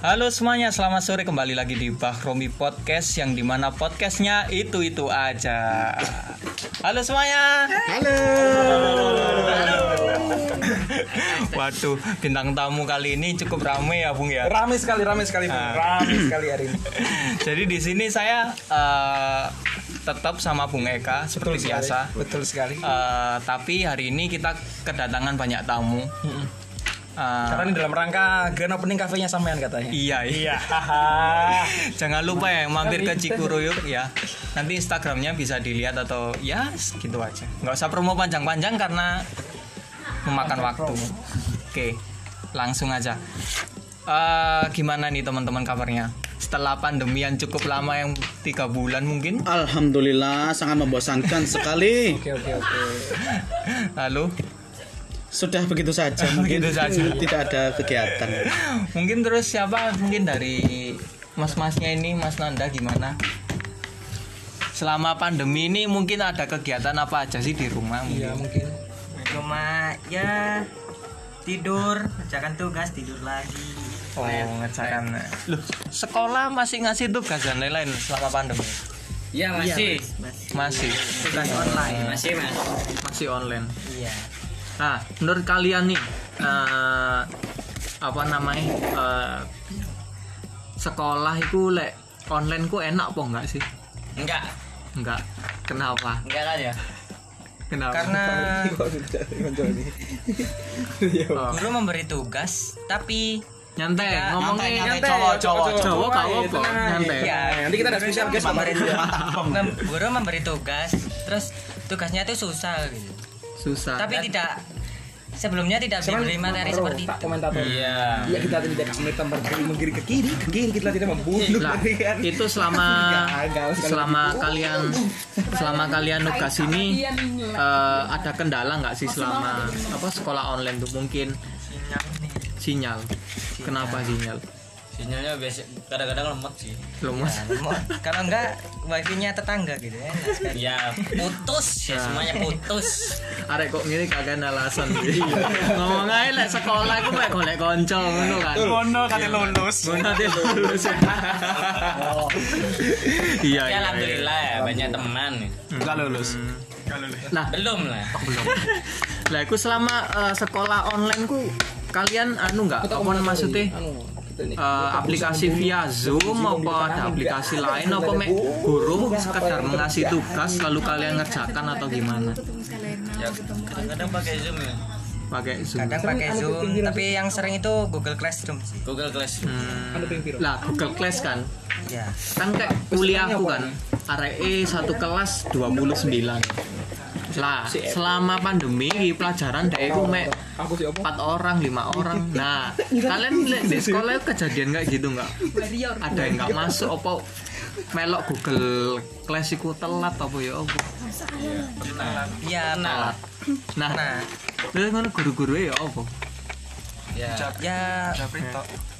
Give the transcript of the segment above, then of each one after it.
Halo semuanya, selamat sore kembali lagi di Bah Romi Podcast yang di mana podcastnya itu itu aja. Halo semuanya. Halo. Waduh, bintang tamu kali ini cukup ramai ya Bung ya. Rame sekali, rame sekali, Bung. Ah. Rame sekali hari ini. Jadi di sini saya eh, tetap sama Bung Eka seperti sekali, biasa. Betul sekali. Eh, tapi hari ini kita kedatangan banyak tamu. Eh, Karena ini dalam rangka grand opening kafenya sampean katanya. iya iya. Jangan lupa ya mampir ke Cikuruyuk ya. Nanti Instagramnya bisa dilihat atau ya gitu aja. Nggak usah promo panjang-panjang karena memakan waktu. Oke, langsung aja. Eh, gimana nih teman-teman kabarnya? Setelah pandemi yang cukup lama yang tiga bulan mungkin. Alhamdulillah sangat membosankan sekali. Oke, oke, oke. Lalu Sudah begitu saja mungkin Begitu saja. tidak ada kegiatan. mungkin terus siapa mungkin dari mas-masnya ini Mas Nanda gimana? Selama pandemi ini mungkin ada kegiatan apa aja sih di rumah Iya, mungkin? mungkin. cuma ya tidur kerjakan tugas tidur lagi Oh, ngerjakan. Loh, sekolah masih ngasih tugas dan lain-lain selama pandemi? iya masih Masih. tugas online masih mas Masih online. iya Nah, menurut kalian nih eh, apa namanya? eh, sekolah itu lek online ku enak apa enggak sih? enggak Enggak. Kenapa? enggak kan ya Kenapa? karena Oh, guru memberi tugas tapi nyantai Enggak, ngomongnya nyantai, nyantai nyantai. cowok cowok Cowok, cowok iya, tenang. nyantai Iya. Nanti kita ada spesial guest memberi guru memberi tugas terus tugasnya itu susah gitu susah tapi tidak sebelumnya tidak diberi materi seperti Pak itu komentator. iya Iya, kita tidak melempar dari mengkiri ke kiri, ke kiri kita tidak membunuh. lah kan? itu selama sekali. selama kalian selama kalian nugas ini eh, ada kendala nggak sih selama apa sekolah online tuh mungkin sinyal kenapa sinyal sinyalnya biasa kadang-kadang lemot sih. Lemot. Mau- kalau enggak wifi-nya tetangga gitu ya ya putus. Ya semuanya putus. Arek kok ngene kagak ada alasan. Ngomong aja lek sekolah aku mek golek konco ngono kan? Ngono kate lulus. ngono dia lulus iya ya iya alhamdulillah ya banyak teman. Enggak lulus. nah. Belum lah. Lah aku selama eh, sekolah online ku kalian anu nggak? Apa maksudnya eh, aplikasi via Zoom apa ada aplikasi lain apa mek? guru. Sekedar mengasih tugas lalu kalian ngerjakan atau gimana? ya kadang-kadang pakai zoom ya. Pakai Zoom. Kadang pakai zoom tapi yang sering itu Google Classroom sih. Google Classroom. Hmm. lah Google Class kan? Ya. Kan kayak kuliahku kan? RE satu kelas 29 lah selama pandemi ini pelajaran deh aku mek empat orang lima orang. Nah kalian lihat di sekolah kejadian nggak gitu nggak? Ada yang nggak masuk apa melok Google Class iku telat apa ya apa? Iya telat. Nah nah. terus ngono guru-guru ya apa? Ya ya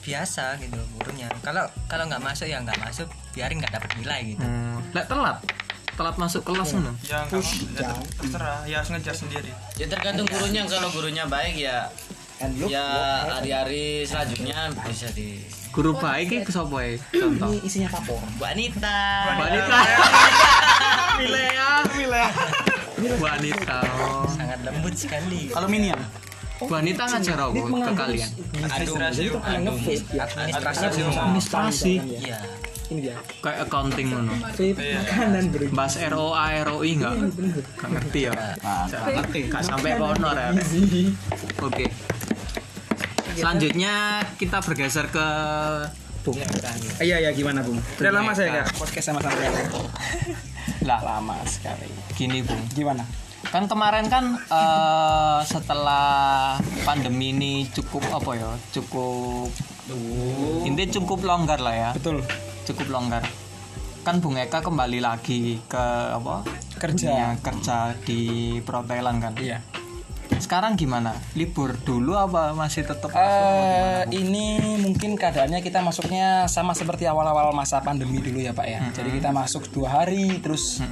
biasa gitu gurunya. Kalau kalau nggak masuk ya nggak masuk. Biarin nggak dapat nilai gitu. Hmm. lah telat telat masuk kelas ngono? Ya enggak ya, terserah ya harus ngejar sendiri. Ya tergantung gurunya. Kalau gurunya baik ya ya hari-hari selanjutnya bisa di guru baik iki sapa ya contoh. Ini isinya kapor. wanita. Wanita. Milea Milea. Wanita. Oh. sangat lembut sekali. Aluminium. wanita ngajar apa ke kalian? administrasi aduh administrasi administrasi. iya Ini dia. kayak accounting ngono Vape makanan beri. bahas ROA ROI enggak Gak ngerti ya Gak sampai kono ya oke selanjutnya kita bergeser ke Bung. Iya, iya gimana, Bung? Udah lama saya Kak podcast sama sampean. lah Lama sekali. gini bung Gimana? kan kemarin kan eh, setelah pandemi ini cukup apa ya cukup intinya cukup longgar lah ya Betul. Cukup longgar kan Bung Eka kembali lagi ke apa Kerja. dunia kerja di perhotelan kan Iya. sekarang gimana libur dulu apa masih tetap Eh, ini mungkin keadaannya kita masuknya sama seperti awal-awal masa pandemi dulu ya Pak ya. Jadi kita masuk dua hari, terus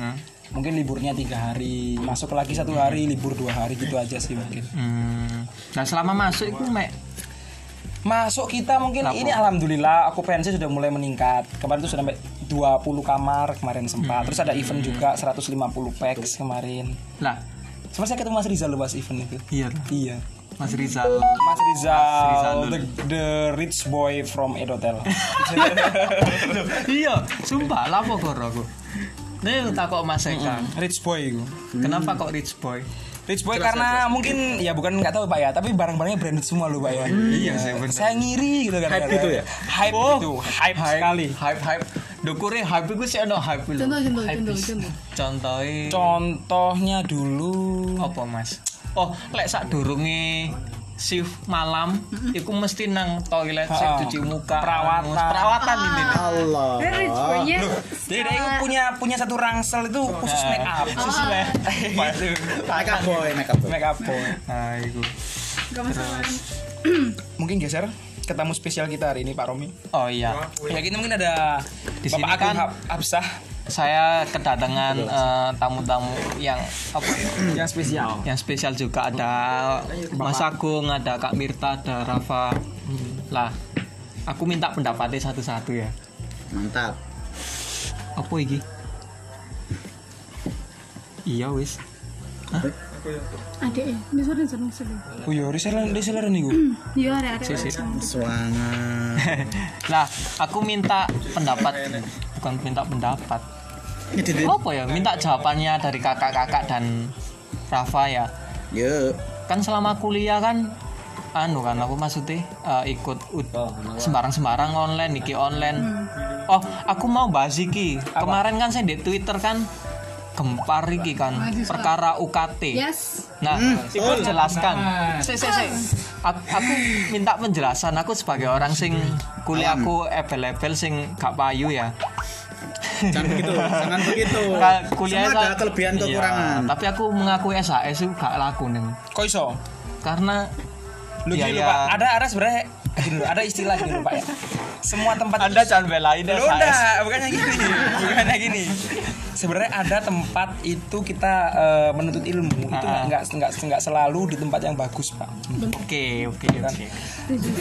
mungkin liburnya tiga hari, masuk lagi satu hari, libur dua hari gitu aja sih mungkin. Hmm. Nah selama masuk itu mek masuk kita mungkin ini alhamdulillah okupansi sudah mulai meningkat. Kemarin itu sudah sampai 20 kamar kemarin sempat. Terus ada event juga 150 packs kemarin. Lah, Sebenarnya saya ketemu Mas Rizal loh pas event itu. Iya. iya. Mas Rizal. Mas Rizal, Rizal the, the rich boy from Edotel iya, sumpah lapo kok aku. Nih tak kok Mas Eka. rich boy itu. Kenapa kok rich boy? Rich boy karena mungkin ya bukan nggak tahu pak ya tapi barang-barangnya branded semua loh pak ya Iya sih bener. saya ngiri gitu kan Hype gitu ya? hype itu hype, sekali Hype hype. Dokure hype iku sih ono hype lho. Contoh, contoh, Hype contoh, contoh. Contohnya contohnya dulu apa Mas? Oh, lek sak durunge shift malam iku mesti nang toilet sik cuci muka Perawatan. angus. perawatan ini Allah. Jadi dia itu punya punya satu rangsel itu khusus make up khusus Ah. Make up boy, make up boy. make up boy nah masalah. mungkin geser ke tamu spesial kita hari ini Pak Romi oh iya ya kita mungkin ada Di sini Bapak Agung kan- Hab- Absah saya kedatangan eh, tamu-tamu yang apa ya? yang spesial yang spesial juga ada Mas Agung, ada Kak Mirta, ada Rafa. Lah, aku minta pendapatnya satu-satu ya. Mantap. Apa iki? Iya wis. Adek, ini oh iya reseller reseller nih gue Iya. Sisi. Lah, aku minta pendapat bukan minta pendapat. Apa ya? Minta jawabannya dari kakak-kakak dan Rafa ya. Yuk. kan selama kuliah kan anu kan aku maksudnya eh, ikut ud- sembarang-sembarang online iki online oh aku mau bahas iki kemarin kan saya di Twitter kan gempar iki kan Mahasiswa. perkara UKT Yes. nah itu jelaskan si, si, si. Aku, aku minta penjelasan aku sebagai orang sing kuliahku ebel-ebel sing gak payu ya Jangan begitu, jangan begitu. Ka- kuliah Semua ada kelebihan Iya, kekurangan. tapi aku mengaku SAS itu gak laku nih kok iso karena lu Iya, iya. loh, pak ada ada sebenarnya gini ada istilah gini loh, pak ya semua tempat Anda jangan belain Loh, udah, bukannya gini, bukannya gini. Sebenarnya ada tempat itu kita eh, menuntut ilmu itu Ah. nggak nggak nggak selalu di tempat yang bagus pak. Oke, oke, oke.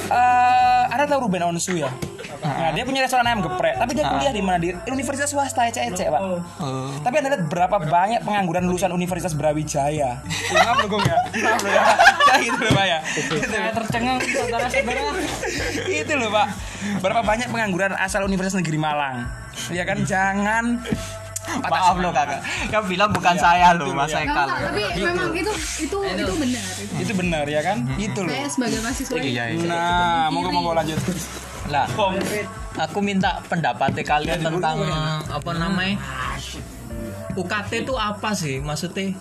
Eh, ada tahu Ruben Onsu ya? Nah, dia punya restoran ayam geprek, tapi dia kuliah di mana di universitas swasta ece ece pak. Oh. Tapi anda lihat berapa banyak pengangguran lulusan Universitas Brawijaya. Ya, maaf loh Gong, ya. Maaf loh ya. Ya, gitu loh pak ya. Saya tercengang saudara-saudara. itu loh pak. Berapa banyak pengangguran asal Universitas Negeri Malang. Ya kan jangan Maaf loh kakak, kau bilang bukan saya loh, Mas Ekal. apa, tapi memang itu itu itu benar. itu benar ya kan? Itu loh. Saya sebagai mahasiswa Iya, iya. Nah, monggo monggo lanjut. Lah, aku minta pendapatnya kalian tentang apa namanya? UKT itu apa sih? Maksudnya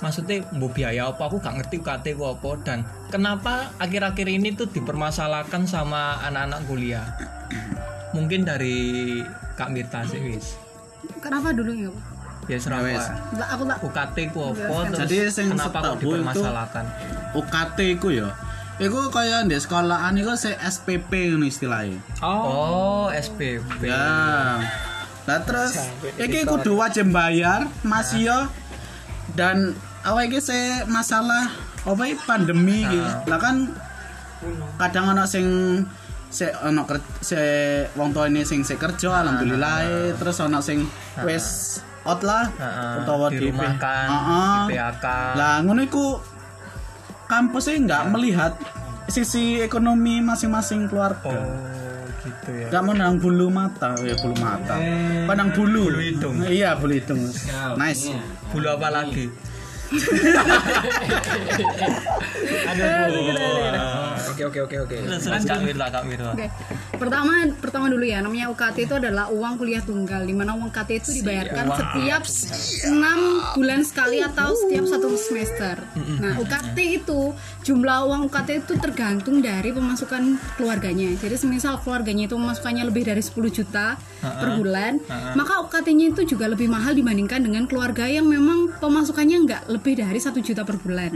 maksudnya bu biaya apa? Aku gak ngerti UKT itu apa. Dan kenapa akhir-akhir ini tuh dipermasalahkan sama anak-anak kuliah? Mungkin dari Kak Mirta sih wis Kenapa dulu enggak? Pak? ya. Lah, Aku tak UKT ku apa terus Jadi sing kenapa kok dipermasalahkan UKT iku ya. Iku kaya di sekolahan iku se SPP ngono istilahnya. oh SPP Ya. Lah terus iki kudu wajib bayar masih yo dan awal iki se masalah apa iki pandemi iki. Lah kan kadang ana sing se ker- se wong tuane sing se kerja alhamdulillah terus ana sing wis out lah Heeh, utawa di dirumahkan, di PHK. Lah ngono iku kampusnya nggak melihat sisi ekonomi masing-masing keluarga. oh gitu ya Gak menang bulu mata, ya bulu mata. Pandang bulu. Bulu hidung. Iya, bulu hidung. Nice. bulu apa lagi Oke oke oke oke. Kak Kak Oke. Pertama pertama dulu ya, namanya UKT itu adalah uang kuliah tunggal di mana uang UKT itu dibayarkan setiap enam bulan sekali atau setiap satu semester. Nah, UKT itu jumlah uang UKT itu tergantung dari pemasukan keluarganya. Jadi semisal keluarganya itu pemasukannya lebih dari 10 juta per bulan, maka UKT-nya itu juga lebih mahal dibandingkan dengan keluarga yang memang pemasukannya nggak lebih dari satu juta per bulan.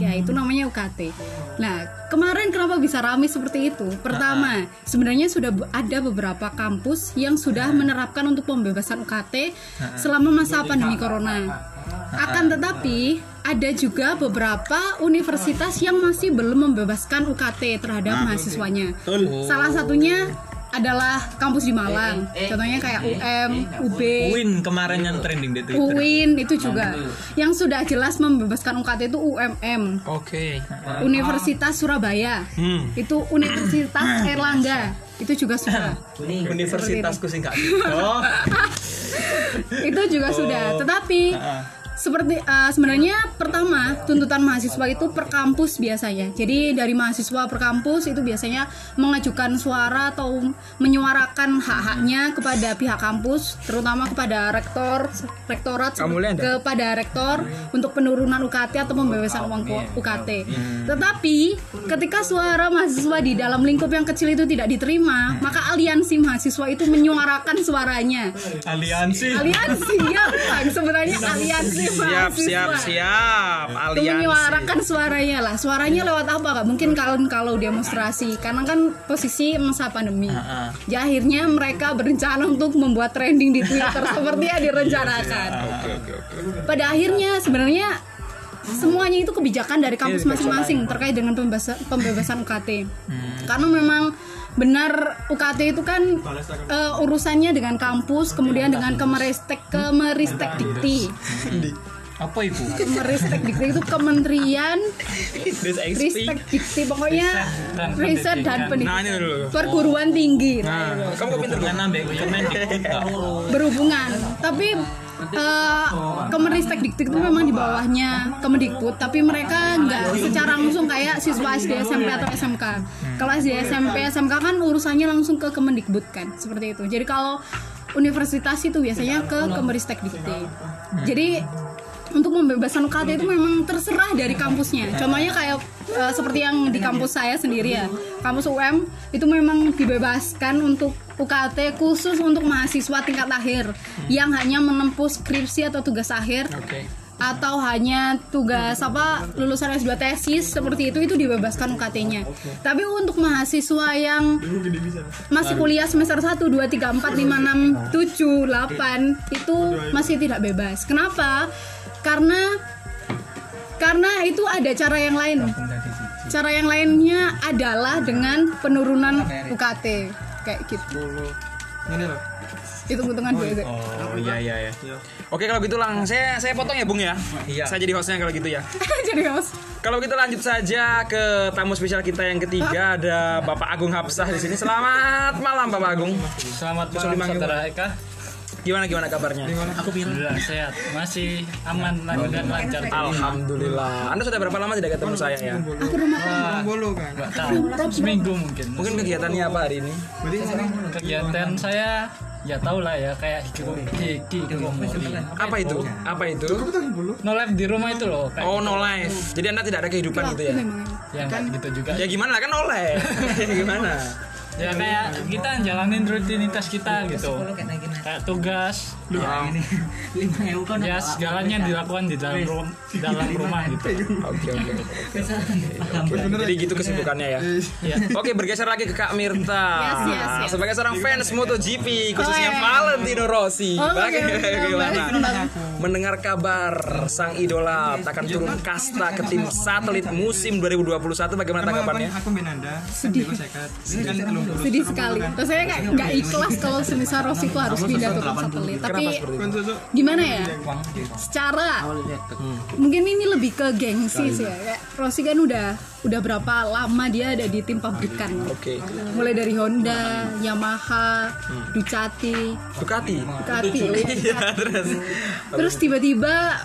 Ya, itu namanya UKT. Nah, kemarin kenapa bisa ramai seperti itu? Pertama, sebenarnya sudah ada beberapa kampus yang sudah menerapkan untuk pembebasan UKT selama masa pandemi corona. Akan tetapi ada juga beberapa universitas yang masih belum membebaskan UKT terhadap mahasiswanya. Salah satunya adalah kampus di Malang. Contohnya kayak UM, UB, Win kemarin yang trending di Twitter. UIN itu juga. Yang sudah jelas membebaskan UKT itu UMM. Oke. Universitas Surabaya. Hmm. Itu Universitas Erlangga. Itu juga sudah. Universitasku sih Oh, itu juga sudah. Tetapi seperti eh, sebenarnya pertama tuntutan mahasiswa itu per kampus biasanya. Jadi dari mahasiswa per kampus itu biasanya mengajukan suara atau menyuarakan hak-haknya kepada pihak kampus, terutama kepada rektor, rektorat, kepada rektor untuk penurunan UKT atau pembebasan uang UKT. Tetapi ketika suara mahasiswa di dalam lingkup yang kecil itu tidak diterima, maka aliansi mahasiswa itu menyuarakan suaranya. aliansi. Aliansi ya, Bang. sebenarnya aliansi Siap, siap, siap. Aliansi. menyuarakan suaranya lah. Suaranya lewat apa kak? Mungkin kalau kalau demonstrasi, karena kan posisi masa pandemi. Jadi akhirnya mereka berencana untuk membuat trending di Twitter seperti yang direncanakan. Pada akhirnya sebenarnya semuanya itu kebijakan dari kampus masing-masing terkait dengan pembebasan, pembebasan UKT. Karena memang benar UKT itu kan eh, urusannya dengan kampus, kemudian dengan Kemeristek Kemeristek Dikti. Apa itu? Kemeristek Dikti itu Kementerian Ristek Dikti pokoknya riset dan Nah, ini pendidikan. dulu. perguruan tinggi. Nah, kamu kok pinter berhubungan. Tapi Kemeristek Dikti itu memang di bawahnya Kemendikbud tapi mereka nggak secara langsung kayak siswa SD SMP atau SMK kalau SD SMP SMK kan urusannya langsung ke Kemendikbud kan seperti itu. Jadi kalau universitas itu biasanya ke Kemeristek Dikti jadi untuk pembebasan UKT itu memang terserah dari kampusnya. Contohnya kayak eh, seperti yang di kampus saya sendiri ya. Kampus UM itu memang dibebaskan untuk UKT khusus untuk mahasiswa tingkat akhir yang hanya menempuh skripsi atau tugas akhir Oke. atau hanya tugas apa lulusan S2 tesis seperti itu itu dibebaskan UKT-nya. Tapi untuk mahasiswa yang masih kuliah semester 1 2 3 4 5 6 7 8 itu masih tidak bebas. Kenapa? Karena karena itu ada cara yang lain. Cara yang lainnya adalah dengan penurunan UKT kayak gitu. Ini loh. Hitung-hitungan gue. Oh iya iya ya. Oke kalau gitu lang, saya saya potong ya Bung ya. Iya. Saya jadi hostnya kalau gitu ya. Jadi host. Kalau begitu lanjut saja ke tamu spesial kita yang ketiga ada Bapak Agung Hapsah di sini. Selamat malam Bapak Agung. Selamat malam saudara Eka. Gimana gimana kabarnya? Alhamdulillah sehat, masih aman dan lancar. Alhamdulillah. Anda sudah berapa lama tidak ketemu saya ya? Bolo kan. Nggak tahu, seminggu mungkin. Mungkin kegiatannya apa hari ini? kegiatan saya ya tau lah ya kayak hikikomori. Apa itu? Apa itu? No live di rumah itu loh. Kayak Oh no life. Jadi Anda tidak ada kehidupan gitu ya? yang kayak gitu juga. Ya gimana kan no life? gimana? Ya kayak kita jalanin rutinitas kita gitu. Kayak tugas. Ya, ya segalanya dilakukan di dalam rumah, dalam rumah gitu. Oke oke. Oke, Jadi gitu kesibukannya ya. Ya. Oke bergeser lagi ke Kak Mirta. Sebagai seorang fans MotoGP khususnya Oh, iya. Valentino Rossi. Oh, benar. Mendengar kabar sang idola akan turun kasta ke tim satelit musim 2021 bagaimana tanggapannya? Aku Benanda. Sedih. Ini kan sedih sekali. Rasanya kayak nggak ikhlas kalau semisal Rossi itu harus pindah ke tim satelit. Tapi gimana ya? Secara mungkin ini lebih ke gengsi sih ya. Kayak Rossi kan udah udah berapa lama dia ada di tim pabrikan. Oke. Mulai dari Honda, Yamaha, Ducati, Ducati. Ducati. Iya, terus. Terus tiba-tiba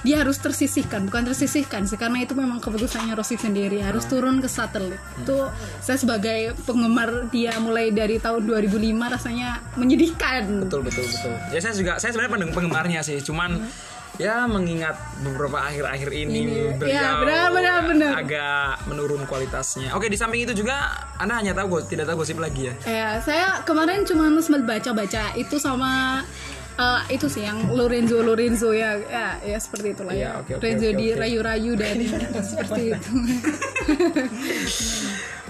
dia harus tersisihkan, bukan tersisihkan sih karena itu memang keputusannya Rossi sendiri harus turun ke satelit. Itu saya sebagai penggemar dia mulai dari tahun 2005 rasanya menyedihkan. Betul betul betul. Ya saya juga saya sebenarnya pendeng- penggemarnya sih, cuman ya mengingat beberapa akhir-akhir ini, Ini, beliau ya, benar, benar, benar. agak menurun kualitasnya. Oke di samping itu juga anda hanya tahu tidak tahu gosip lagi ya. Ya, saya kemarin cuma sempat baca-baca itu sama eh, itu sih yang Lorenzo Lorenzo ya, ya, ya seperti itulah Iya, ya. oke, oke, Lorenzo oke, di oke. rayu-rayu dan seperti itu.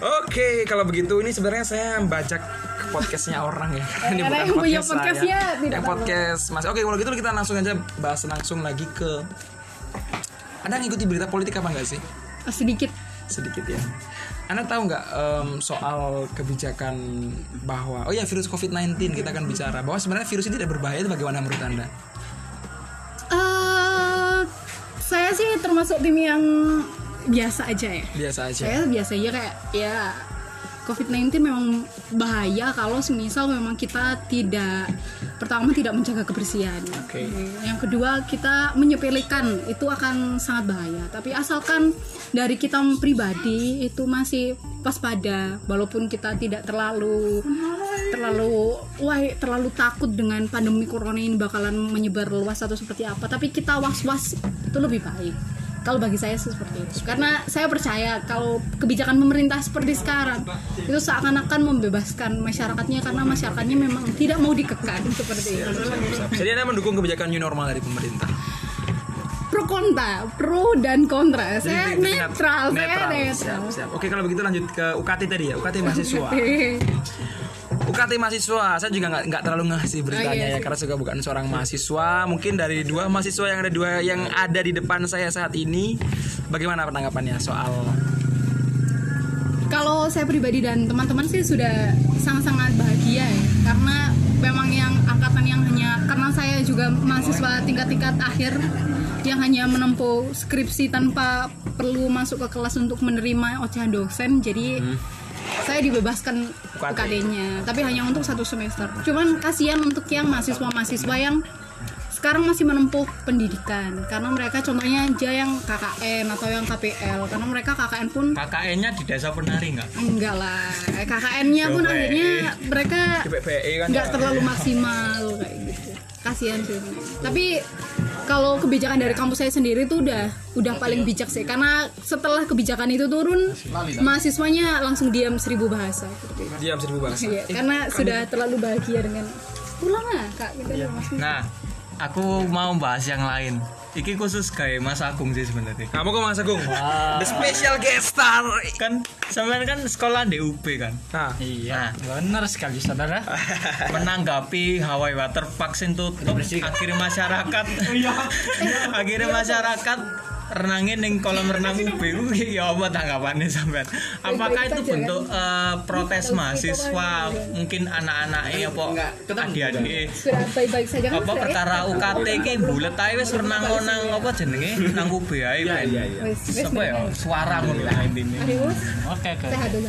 Oke kalau begitu ini sebenarnya saya membaca podcastnya orang ya. Ini Karena yang punya podcastnya saya. tidak Yang podcast Mas. Oke, kalau gitu kita langsung aja bahas langsung lagi ke Anda ngikuti berita politik apa enggak sih? sedikit Sedikit ya. Anda tahu nggak em, soal kebijakan bahwa oh ya virus COVID-19 kita akan bicara bahwa sebenarnya virus ini tidak berbahaya itu bagaimana menurut Anda? eh saya sih termasuk tim yang biasa aja ya Biasa aja. saya biasa aja kayak ya COVID-19 memang bahaya kalau semisal memang kita tidak pertama tidak menjaga kebersihan. Oke. Yang kedua kita menyepelekan itu akan sangat bahaya. Tapi asalkan dari kita pribadi itu masih waspada walaupun kita tidak terlalu terlalu wah terlalu takut dengan pandemi corona ini bakalan menyebar luas atau seperti apa tapi kita was-was itu lebih baik kalau bagi saya sih seperti itu karena saya percaya kalau kebijakan pemerintah seperti sekarang itu seakan-akan membebaskan masyarakatnya karena masyarakatnya memang tidak mau dikekang seperti itu Jadi Anda mendukung kebijakan new normal dari pemerintah. pro kontra pro dan kontra saya Jadi, netral saya netral. netral Siap, siap. Oke, kalau begitu lanjut ke UKT tadi ya, UKT mahasiswa. UKT mahasiswa, saya juga nggak nggak terlalu ngasih beritanya Oh, iya ya, karena juga bukan seorang mahasiswa. Mungkin dari dua mahasiswa yang ada dua yang ada di depan saya saat ini, bagaimana penanggapannya soal kalau saya pribadi dan teman-teman sih sudah sangat-sangat bahagia ya karena memang yang angkatan yang hanya karena saya juga mahasiswa tingkat-tingkat akhir yang hanya menempuh skripsi tanpa perlu masuk ke kelas untuk menerima ocehan dosen jadi saya dibebaskan UKT. UKT-nya tapi hanya untuk satu semester cuman kasihan untuk yang mahasiswa-mahasiswa yang sekarang masih menempuh pendidikan karena mereka contohnya aja yang KKN atau yang KPL karena mereka KKN pun KKN-nya di desa penari nggak? enggak lah KKN-nya pun akhirnya mereka di PPE kan? nggak terlalu maksimal kayak gitu kasihan sih tapi kalau kebijakan dari kampus saya sendiri tuh udah udah paling bijak sih karena setelah kebijakan itu turun mahasiswanya langsung diam seribu bahasa. Diam seribu bahasa. Iya, karena sudah terlalu bahagia dengan pulang lah kak gitu Iya. Nah, aku mau bahas yang lain. Iki khusus kayak Mas Agung sih sebenarnya. Kamu kok Mas Agung? The special guest star. Kan sampean kan sekolah di UB kan. Nah, Iya, benar sekali saudara. menanggapi Hawaii Water Park sing tutup akhirnya masyarakat akhirnya masyarakat renangin ning kolam renang UB ya apa tanggapannya sampean? Apakah itu bentuk eh, protes mahasiswa mungkin apa adik-adik? Sudah baik-baik saja kan apa Mas, ya? perkara UKT ki bulet ae wis renang nang apa jenenge? Nang UB ae iya Wes, wes, apa ya? suara ngono lah intine. Oke, oke. sehat dulu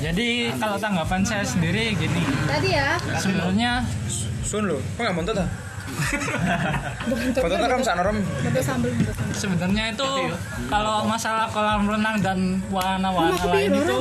Jadi kalau tanggapan saya sendiri gini, tadi ya. Sebenarnya Sun lo, kok nggak montot ah? Bentuk Foto kan sana rom. bentuk sambel bentuk sambel sebenarnya itu kalau masalah kolam renang dan Rumah lain itu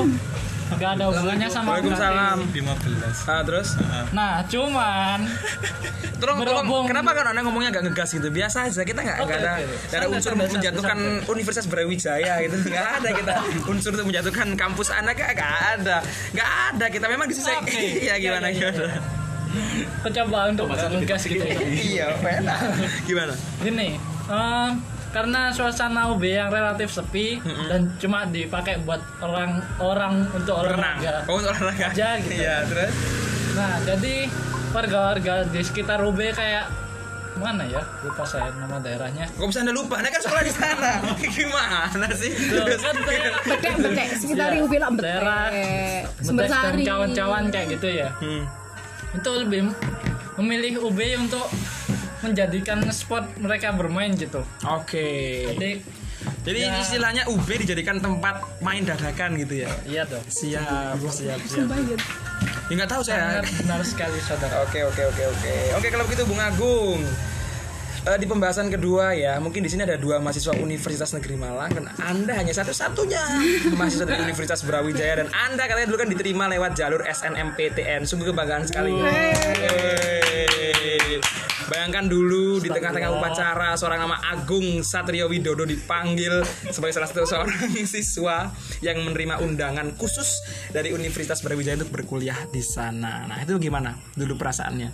nggak ada hubungannya sama Waalaikumsalam. 15 Ah terus? Nah, cuman Tolong, tolong. Kenapa kan orang ngomongnya agak ngegas gitu? Biasa aja. Kita nggak nggak Oke, ada nggak ada unsur santai, menjatuhkan Universitas Brawijaya gitu. Nggak ada kita unsur untuk menjatuhkan kampus anak nggak ada. Nggak ada. Kita memang di sini. Oke. Iya gimana Iya, iya, gimana? Coba untuk ngegas gitu. ya. Iya, enak. Gimana? Gini, eh, karena suasana UB yang relatif sepi dan cuma dipakai buat orang-orang untuk Renang. olahraga. Oh, untuk olahraga. Aja gitu. Iya, terus? Nah, jadi warga-warga di sekitar UB kayak mana ya? Lupa saya nama daerahnya. Kok bisa anda lupa? Anda kan sekolah di sana. Gimana sih? Kan daerah betek betek sekitar Ya, ibu bilang betek daerah sumber Betes dan sari kawan-kawan kayak gitu ya. Hmm. Itu lebih memilih UB untuk menjadikan spot mereka bermain gitu. Oke. Jadi Jadi Ya. istilahnya UB dijadikan tempat main dadakan gitu ya. iya dong. Siap, siap, siap. Gitu. Ya nggak tahu saya. Benar, benar sekali saudara. Oke oke oke oke. Oke kalau begitu Bung Agung. Eh, di pembahasan kedua ya, mungkin di sini ada dua mahasiswa Universitas Negeri Malang dan Anda hanya satu-satunya mahasiswa dari Universitas Brawijaya dan Anda katanya dulu kan diterima lewat jalur SNMPTN. Sungguh kebanggaan sekali. Bayangkan dulu di tengah-tengah upacara seorang nama Agung Satrio Widodo dipanggil sebagai salah satu seorang siswa yang menerima undangan khusus dari Universitas Brawijaya untuk berkuliah di sana. Nah, itu gimana dulu perasaannya?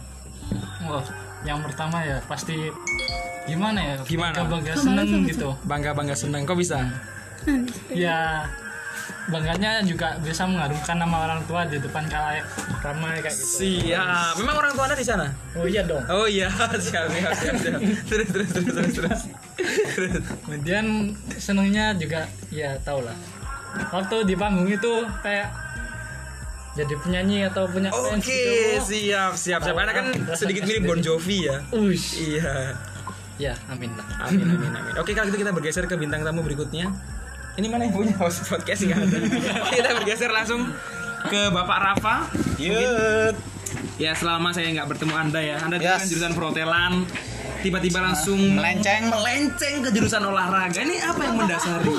Oh, yang pertama ya pasti gimana ya? Gimana? Bangga seneng gitu. Bangga-bangga senang. Kok bisa? Ya bangganya juga bisa mengharumkan nama orang tua di depan kalayak ramai kayak gitu Siap. Memang orang tua Anda di sana? oh iya dong Oh iya, siap, siap, siap, siap. Terus, terus, terus, terus, terus. Kemudian senengnya juga ya tau lah waktu di panggung itu kayak jadi penyanyi atau punya Oke, gitu siap, siap, siap. Karena kan sedikit mirip Bon Jovi ya. Uish. Iya. Ya amin lah Amin, amin, amin. Oke, kalau gitu kita bergeser ke bintang tamu berikutnya. Ini mana yang punya host podcast nggak ada? kita bergeser langsung ke Bapak Rafa. Yut. Ya, selama saya nggak bertemu Anda ya, Anda Yes. kan jurusan perhotelan, tiba-tiba langsung Melenceng. melenceng ke jurusan olahraga. Ini apa yang mendasari?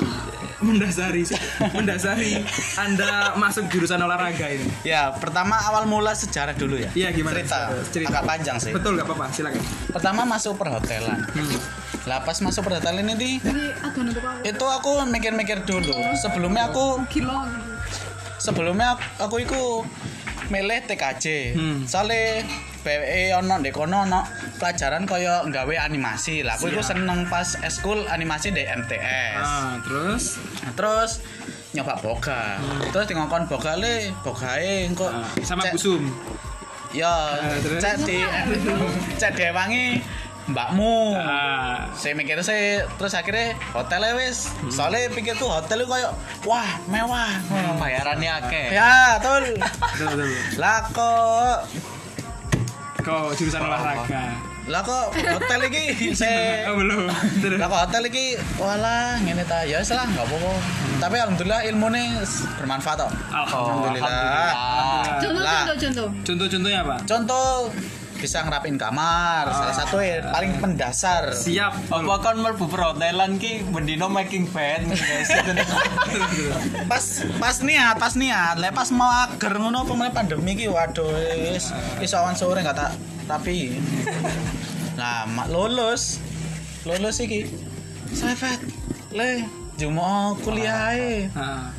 mendasari mendasari Anda masuk jurusan olahraga ini. Ya, pertama awal mula sejarah dulu ya. Iya, gimana? Cerita. Cerita. Agak panjang sih. Betul nggak apa-apa, silakan. Pertama masuk perhotelan. Lah pas masuk perhotelan ini apa? itu aku mikir-mikir dulu. Sebelumnya aku Gila. sebelumnya aku iku milih TKJ. Hmm. Soalnya BWE ono ndek kono ono pelajaran kaya nggawe animasi. Lah aku iku seneng pas eskul animasi di MTS. Ah, terus Nah, terus nyoba boga. Terus ngongkon bogale, bogae engko ah, sama Busum. Ya, cek di cek dewangi mbakmu. Ah, Saya mikir saya terus akhirnya hotelnya wis. Soalnya pikirku hotel itu kayak wah mewah. bayarannya akeh Ya, betul. betul. Lah kok Kok jurusan olahraga? lah kok hotel iki saya Oh, belum. Lah kok hotel iki walah ngene ta ya wis lah enggak apa-apa. Tapi alhamdulillah ilmunya bermanfaat kok. Alhamdulillah. Contoh, Lah. contoh, contoh. Contoh-contohnya apa? Contoh bisa ngerapin kamar, salah satu yang paling mendasar. Siap. apa kan mlebu perhotelan ki bendino making guys pas pas niat pas niat le pas mau ager ngono pemain pandemi ki waduh wis wis awan sore nggak tak tapi nah mak lulus lulus iki Sefet le jumo kuliah. Ah,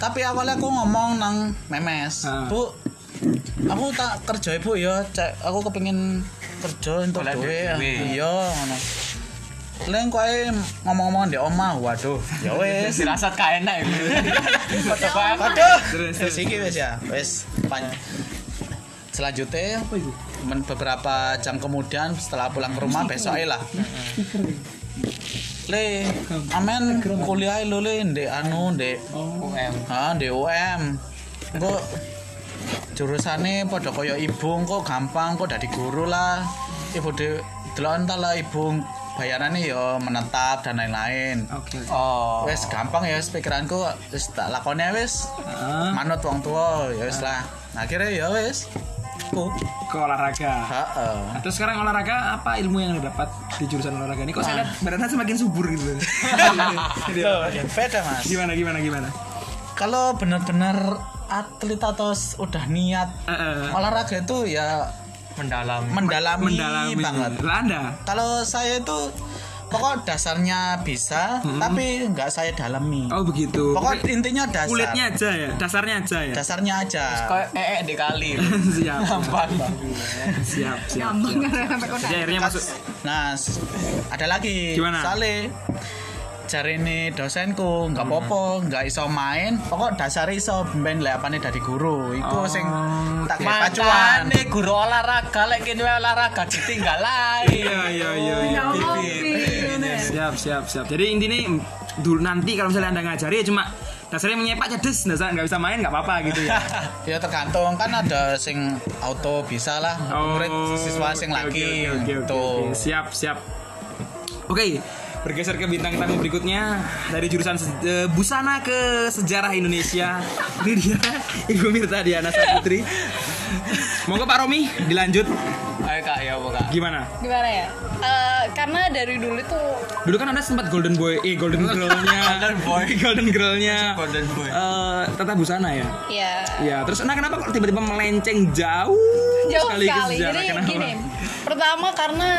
tapi awalnya aku ngomong nang memes Ah. bu aku tak kerja ibu ya cek aku kepengin kerja untuk duit. iya ngono. Leng kok ae ngomong-ngomong di omah, waduh, ya wes. dirasa ka enak ya. Foto kok Waduh, Terus, iki wis ya, wis. Selanjutnya apa itu? beberapa jam kemudian setelah pulang ke rumah besok lah. Le, amen kuliah lu le ndek anu ndek UM ah ndek UM. Engko jurusane padha kaya ibu engko gampang kok dadi guru lah. Ibu de delok entar lah ibu bayarannya ya menetap dan lain-lain. Oke. oh Wes gampang ya pikiranku wis tak lakone wis Ah, manut wong tua ya wis lah. Nah, akhirnya ya wis. Ku. ke olahraga. Heeh. Nah, terus sekarang olahraga apa ilmu yang lo dapat di jurusan olahraga ini? Kok saya lihat badannya semakin subur gitu. Loh, beda Mas. gimana gimana gimana? Kalau benar-benar atlet atau udah niat Eh, eh, olahraga itu ya mendalam mendalami, mendalami banget. Lah Anda? Kalau saya itu pokok dasarnya bisa, tapi nggak saya dalami. Oh begitu. Pokok intinya dasar. kulitnya aja ya, dasarnya aja ya. Dasarnya aja. kayak ee dikali siap, gampang siap, siap. Gampang sampai kota. Jadi akhirnya masuk. Nah, ada lagi. Gimana? Sale. Cari ini dosenku nggak apa-apa, nggak iso main. Pokok dasar iso ben lepane dari guru. Iku Oh, sing tak pacuan. Makane guru olahraga lek kene olahraga ditinggal ae. Iya iya iya. iya. Siap siap siap. Jadi intinya dulu nanti kalau misalnya anda ngajari ya cuma dasarnya menyepak cedes, dasar nggak bisa main nggak apa-apa gitu ya. Ya tergantung kan ada sing auto bisa lah. Murid siswa sing oke, lagi oke, oke, oke, gitu. oke. Siap siap. Oke. Bergeser ke bintang tamu berikutnya dari jurusan se- eh, busana ke sejarah Indonesia. Ini dia Ibu Mirta Diana Saputri. Monggo Pak Romi dilanjut. Ayo kak ya apa kak? Gimana? gimana ya Eh, karena dari dulu tuh Dulu kan anda sempat golden boy, eh golden girlnya, Golden boy. golden girlnya, Golden boy. eh, tata busana ya. ya Iya, terus nah kenapa kok tiba-tiba melenceng jauh, jauh sekali ke sekali sejarah? jadi Kenapa? gini pertama karena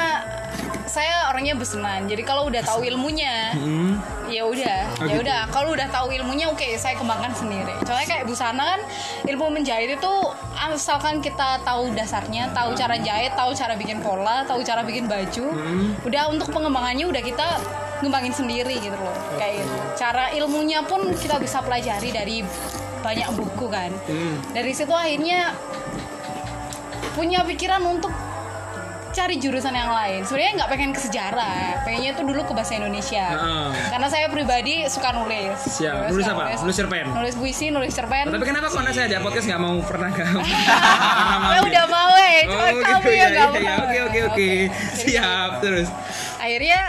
saya orangnya besenan jadi kalau udah tahu ilmunya Hmm, ya udah Oh, ya gitu. udah. Kalau udah tahu ilmunya oke saya kembangkan sendiri. Soalnya kayak busana kan ilmu menjahit itu asalkan kita tahu dasarnya tahu cara jahit tahu cara bikin pola tahu cara bikin baju Hmm. udah untuk pengembangannya udah kita ngembangin sendiri gitu loh. Kayak gitu cara ilmunya pun kita bisa pelajari dari banyak buku kan. Dari situ akhirnya punya pikiran untuk cari jurusan yang lain sebenarnya nggak pengen ke sejarah pengennya tuh dulu ke bahasa Indonesia Heeh. karena saya pribadi suka nulis Siap. Nulis apa? Nulis cerpen? nulis puisi nulis cerpen Tapi kenapa kok anda saya ada podcast nggak mau pernah ke ya udah mau eh cuma Oh kamu gitu ya ya, nggak ya, ya. mau Oke oke oke. Siap terus. akhirnya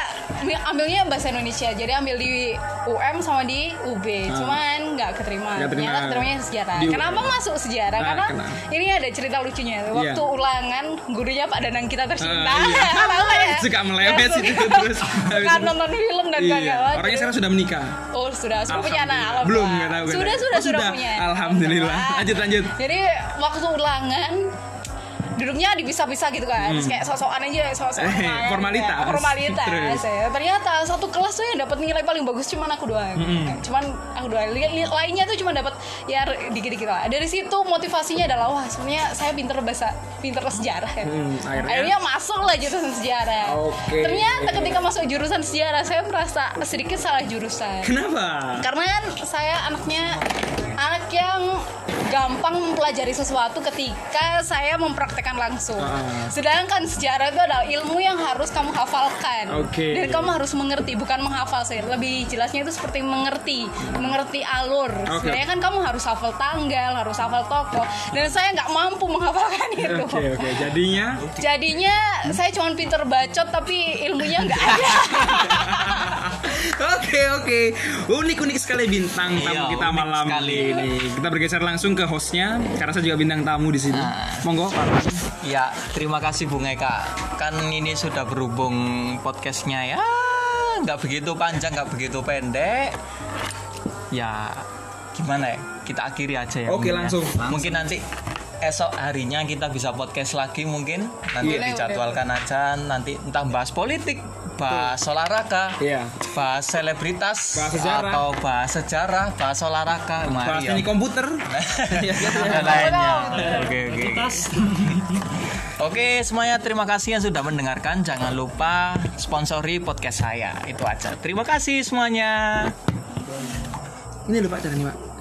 ambilnya bahasa Indonesia jadi ambil di UM sama di UB cuman nggak keterima ternyata keterimanya sejarah Di- kenapa masuk sejarah Ah, karena kenapa? ini ada cerita lucunya waktu Iya. ulangan gurunya Pak Danang kita tercinta Ah, iya. Tahu ya? Suka melewet suka- terus. Itu- nonton film dan Iya. kawan-kawan Orangnya sekarang sudah menikah. Oh sudah, sudah punya anak. Belum nggak tahu. Sudah tahu. sudah Oh, sudah punya. Alhamdulillah. Lanjut lanjut. Jadi waktu ulangan duduknya dipisah-pisah gitu kan, Terus kayak sok-sokan aja, sok-sokan. Hmm. Eh, main, formalitas. ya. Formalitas. Ya. Ternyata satu kelas tuh yang dapat nilai paling bagus cuman aku doang. Hmm. Cuman aku doang. Lainnya tuh cuma dapat ya dikit-dikit lah. Dari situ motivasinya adalah wah sebenarnya saya pinter bahasa, pinter sejarah ya. Hmm, akhirnya? akhirnya masuk lah jurusan sejarah. Oke. Ternyata ketika masuk jurusan sejarah saya merasa sedikit salah jurusan Kenapa? karena kan saya anaknya anak yang gampang mempelajari sesuatu ketika saya mempraktekkan langsung. Ah. Sedangkan sejarah itu adalah ilmu yang harus kamu hafalkan Oke. dan kamu harus mengerti, bukan menghafal sih. Lebih jelasnya itu seperti mengerti, mengerti alur. Sebenarnya kan kamu harus hafal tanggal, harus hafal tokoh, dan saya nggak mampu menghafalkan itu. Oke oke. Jadinya Jadinya saya cuma pinter bacot tapi ilmunya nggak ada. Oke oke unik unik sekali bintang tamu Iya, kita malam sekali. ini. Kita bergeser langsung ke hostnya karena saya juga bintang tamu di sini. Nah. Monggo Pak. Ya, terima kasih Bung Eka. Kan ini sudah berhubung podcastnya ya, nggak begitu panjang, nggak begitu pendek. Ya, gimana ya? Kita akhiri aja ya. Oke, mungkin ya. langsung. Mungkin nanti esok harinya kita bisa podcast lagi mungkin. Nanti Iya. dijadwalkan aja. Nanti entah bahas politik, bahas olahraga, Iya. bahas selebritas, Bahas sejarah. atau bahas sejarah, bahas olahraga. Bahas ya. ini komputer. dan lainnya. Oke oke. Oke semuanya terima kasih yang sudah mendengarkan. Jangan lupa sponsori podcast saya. Itu aja. Terima kasih semuanya. ini lho Pak caranya Pak.